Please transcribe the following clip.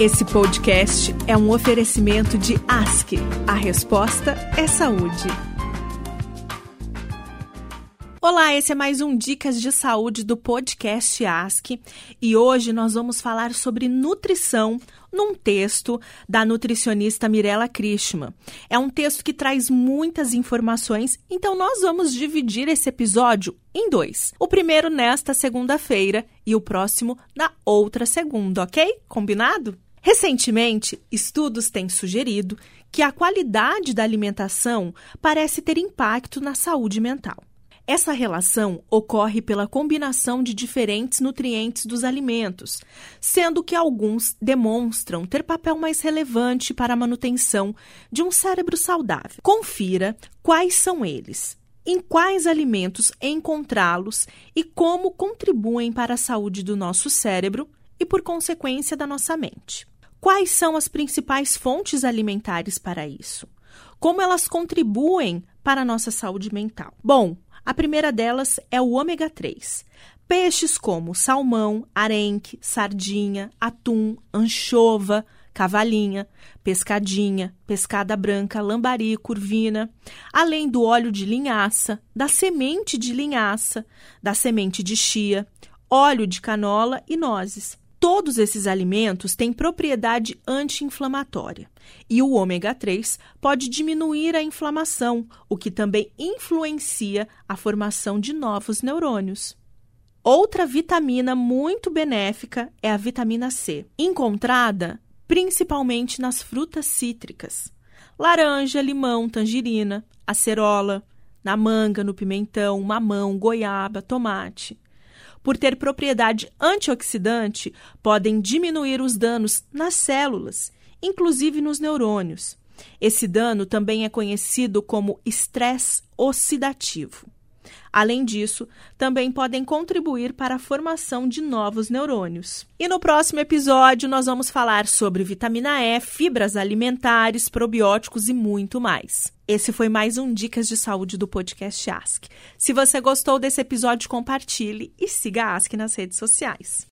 Esse podcast é um oferecimento de ASC. A resposta é saúde. Olá, esse é mais um Dicas de Saúde do podcast ASC e hoje nós vamos falar sobre nutrição num texto da nutricionista Mirella Krishma. É um texto que traz muitas informações, então nós vamos dividir esse episódio em dois. O primeiro nesta segunda-feira e o próximo na outra segunda, ok? Combinado? Recentemente, estudos têm sugerido que a qualidade da alimentação parece ter impacto na saúde mental. Essa relação ocorre pela combinação de diferentes nutrientes dos alimentos, sendo que alguns demonstram ter papel mais relevante para a manutenção de um cérebro saudável. Confira quais são eles, em quais alimentos encontrá-los e como contribuem para a saúde do nosso cérebro e, por consequência, da nossa mente. Quais são as principais fontes alimentares para isso? Como elas contribuem para a nossa saúde mental? Bom, a primeira delas é o ômega 3. Peixes como salmão, arenque, sardinha, atum, anchova, cavalinha, pescadinha, pescada branca, lambari, curvina, além do óleo de linhaça, da semente de linhaça, da semente de chia, óleo de canola e nozes. Todos esses alimentos têm propriedade anti-inflamatória. E o ômega 3 pode diminuir a inflamação, o que também influencia a formação de novos neurônios. Outra vitamina muito benéfica é a vitamina C, encontrada principalmente nas frutas cítricas: laranja, limão, tangerina, acerola, na manga, no pimentão, mamão, goiaba, tomate por ter propriedade antioxidante, podem diminuir os danos nas células, inclusive nos neurônios. Esse dano também é conhecido como estresse oxidativo. Além disso, também podem contribuir para a formação de novos neurônios. E no próximo episódio, nós vamos falar sobre vitamina E, fibras alimentares, probióticos e muito mais. Esse foi mais um Dicas de Saúde do podcast Ask. Se você gostou desse episódio, compartilhe e siga a Ask nas redes sociais.